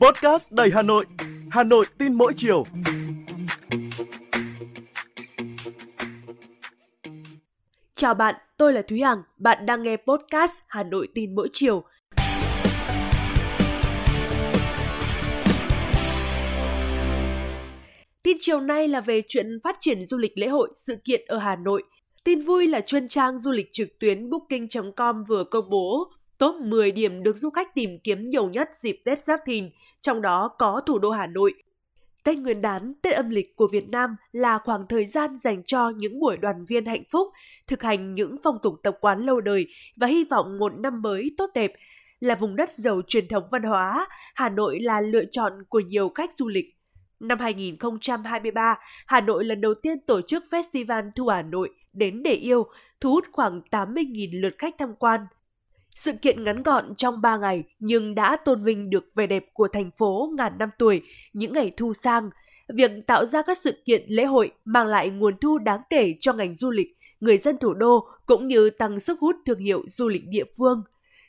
Podcast đầy Hà Nội, Hà Nội tin mỗi chiều. Chào bạn, tôi là Thúy Hằng. Bạn đang nghe podcast Hà Nội tin mỗi chiều. Tin chiều nay là về chuyện phát triển du lịch lễ hội sự kiện ở Hà Nội. Tin vui là chuyên trang du lịch trực tuyến booking.com vừa công bố top 10 điểm được du khách tìm kiếm nhiều nhất dịp Tết Giáp Thìn, trong đó có thủ đô Hà Nội. Tết Nguyên đán, Tết âm lịch của Việt Nam là khoảng thời gian dành cho những buổi đoàn viên hạnh phúc, thực hành những phong tục tập quán lâu đời và hy vọng một năm mới tốt đẹp. Là vùng đất giàu truyền thống văn hóa, Hà Nội là lựa chọn của nhiều khách du lịch. Năm 2023, Hà Nội lần đầu tiên tổ chức Festival Thu Hà Nội đến để yêu, thu hút khoảng 80.000 lượt khách tham quan. Sự kiện ngắn gọn trong 3 ngày nhưng đã tôn vinh được vẻ đẹp của thành phố ngàn năm tuổi những ngày thu sang. Việc tạo ra các sự kiện lễ hội mang lại nguồn thu đáng kể cho ngành du lịch, người dân thủ đô cũng như tăng sức hút thương hiệu du lịch địa phương.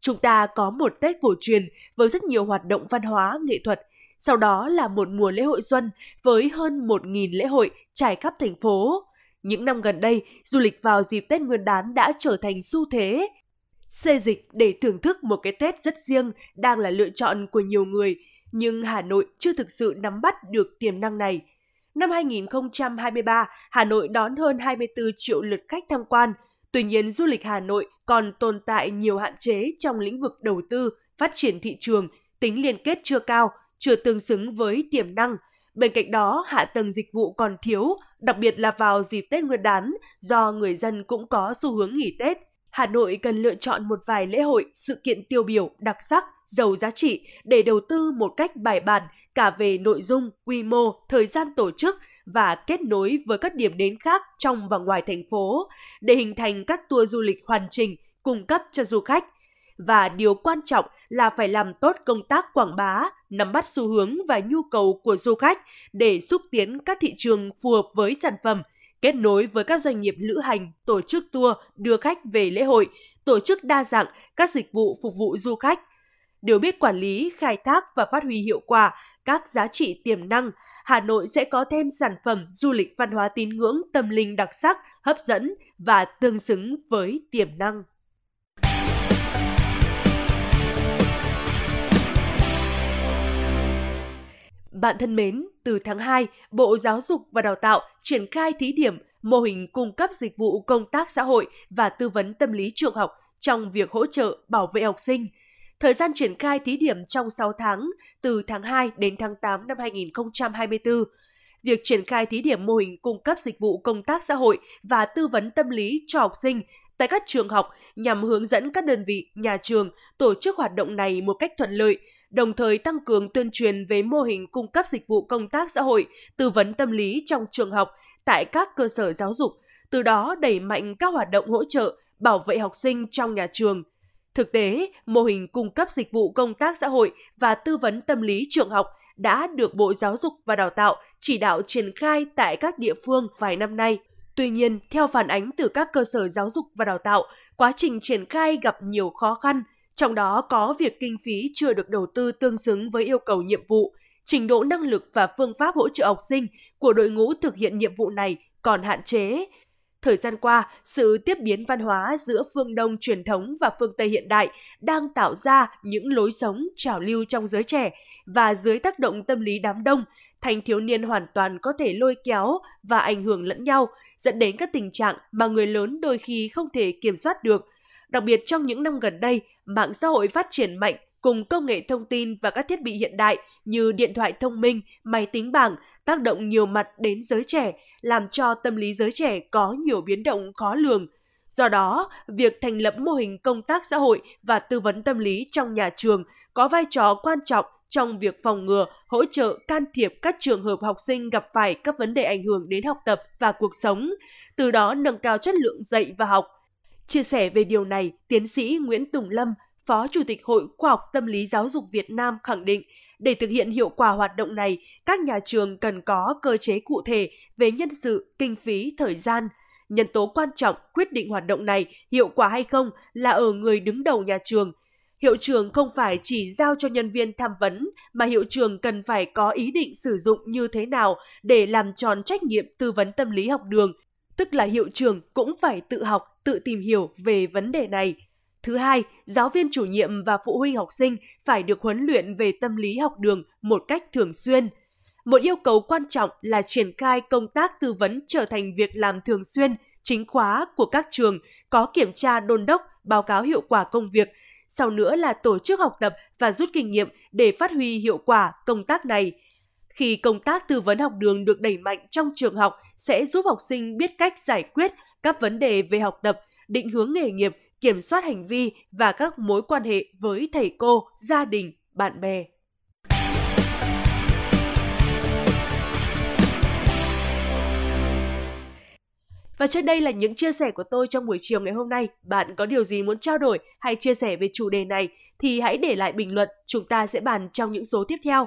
Chúng ta có một Tết cổ truyền với rất nhiều hoạt động văn hóa, nghệ thuật, sau đó là một mùa lễ hội xuân với hơn 1.000 lễ hội trải khắp thành phố. Những năm gần đây, du lịch vào dịp Tết Nguyên đán đã trở thành xu thế. Xê dịch để thưởng thức một cái Tết rất riêng đang là lựa chọn của nhiều người, nhưng Hà Nội chưa thực sự nắm bắt được tiềm năng này. Năm 2023, Hà Nội đón hơn 24 triệu lượt khách tham quan. Tuy nhiên, du lịch Hà Nội còn tồn tại nhiều hạn chế trong lĩnh vực đầu tư, phát triển thị trường, tính liên kết chưa cao, chưa tương xứng với tiềm năng. Bên cạnh đó, hạ tầng dịch vụ còn thiếu, đặc biệt là vào dịp Tết Nguyên đán, do người dân cũng có xu hướng nghỉ Tết. Hà Nội cần lựa chọn một vài lễ hội, sự kiện tiêu biểu, đặc sắc, giàu giá trị để đầu tư một cách bài bản cả về nội dung, quy mô, thời gian tổ chức và kết nối với các điểm đến khác trong và ngoài thành phố để hình thành các tour du lịch hoàn chỉnh cung cấp cho du khách. Và điều quan trọng là phải làm tốt công tác quảng bá, nắm bắt xu hướng và nhu cầu của du khách để xúc tiến các thị trường phù hợp với sản phẩm, kết nối với các doanh nghiệp lữ hành, tổ chức tour đưa khách về lễ hội, tổ chức đa dạng các dịch vụ phục vụ du khách. Đều biết quản lý, khai thác và phát huy hiệu quả các giá trị tiềm năng, Hà Nội sẽ có thêm sản phẩm du lịch văn hóa tín ngưỡng tâm linh đặc sắc, hấp dẫn và tương xứng với tiềm năng. Bạn thân mến, từ tháng 2, Bộ Giáo dục và Đào tạo triển khai thí điểm mô hình cung cấp dịch vụ công tác xã hội và tư vấn tâm lý trường học trong việc hỗ trợ bảo vệ học sinh. Thời gian triển khai thí điểm trong 6 tháng, từ tháng 2 đến tháng 8 năm 2024. Việc triển khai thí điểm mô hình cung cấp dịch vụ công tác xã hội và tư vấn tâm lý cho học sinh tại các trường học nhằm hướng dẫn các đơn vị, nhà trường tổ chức hoạt động này một cách thuận lợi, đồng thời tăng cường tuyên truyền về mô hình cung cấp dịch vụ công tác xã hội, tư vấn tâm lý trong trường học tại các cơ sở giáo dục, từ đó đẩy mạnh các hoạt động hỗ trợ, bảo vệ học sinh trong nhà trường. Thực tế, mô hình cung cấp dịch vụ công tác xã hội và tư vấn tâm lý trường học đã được Bộ Giáo dục và Đào tạo chỉ đạo triển khai tại các địa phương vài năm nay. Tuy nhiên, theo phản ánh từ các cơ sở giáo dục và đào tạo, quá trình triển khai gặp nhiều khó khăn, trong đó có việc kinh phí chưa được đầu tư tương xứng với yêu cầu nhiệm vụ, trình độ năng lực và phương pháp hỗ trợ học sinh của đội ngũ thực hiện nhiệm vụ này còn hạn chế. Thời gian qua, sự tiếp biến văn hóa giữa phương Đông truyền thống và phương Tây hiện đại đang tạo ra những lối sống trào lưu trong giới trẻ và dưới tác động tâm lý đám đông, thanh thiếu niên hoàn toàn có thể lôi kéo và ảnh hưởng lẫn nhau, dẫn đến các tình trạng mà người lớn đôi khi không thể kiểm soát được. Đặc biệt trong những năm gần đây, mạng xã hội phát triển mạnh cùng công nghệ thông tin và các thiết bị hiện đại như điện thoại thông minh, máy tính bảng tác động nhiều mặt đến giới trẻ, làm cho tâm lý giới trẻ có nhiều biến động khó lường. Do đó, việc thành lập mô hình công tác xã hội và tư vấn tâm lý trong nhà trường có vai trò quan trọng trong việc phòng ngừa, hỗ trợ, can thiệp các trường hợp học sinh gặp phải các vấn đề ảnh hưởng đến học tập và cuộc sống, từ đó nâng cao chất lượng dạy và học. Chia sẻ về điều này, tiến sĩ Nguyễn Tùng Lâm, Phó Chủ tịch Hội Khoa học Tâm lý Giáo dục Việt Nam khẳng định, để thực hiện hiệu quả hoạt động này, các nhà trường cần có cơ chế cụ thể về nhân sự, kinh phí, thời gian. Nhân tố quan trọng quyết định hoạt động này hiệu quả hay không là ở người đứng đầu nhà trường. hiệu trưởng không phải chỉ giao cho nhân viên tham vấn mà hiệu trưởng cần phải có ý định sử dụng như thế nào để làm tròn trách nhiệm tư vấn tâm lý học đường, tức là hiệu trưởng cũng phải tự học, tự tìm hiểu về vấn đề này. Thứ hai, giáo viên chủ nhiệm và phụ huynh học sinh phải được huấn luyện về tâm lý học đường một cách thường xuyên. Một yêu cầu quan trọng là triển khai công tác tư vấn trở thành việc làm thường xuyên, chính khóa của các trường, có kiểm tra đôn đốc, báo cáo hiệu quả công việc, sau nữa là tổ chức học tập và rút kinh nghiệm để phát huy hiệu quả công tác này. Khi công tác tư vấn học đường được đẩy mạnh trong trường học sẽ giúp học sinh biết cách giải quyết các vấn đề về học tập, định hướng nghề nghiệp, kiểm soát hành vi và các mối quan hệ với thầy cô, gia đình, bạn bè. Và trên đây là những chia sẻ của tôi trong buổi chiều ngày hôm nay. Bạn có điều gì muốn trao đổi hay chia sẻ về chủ đề này thì hãy để lại bình luận, chúng ta sẽ bàn trong những số tiếp theo.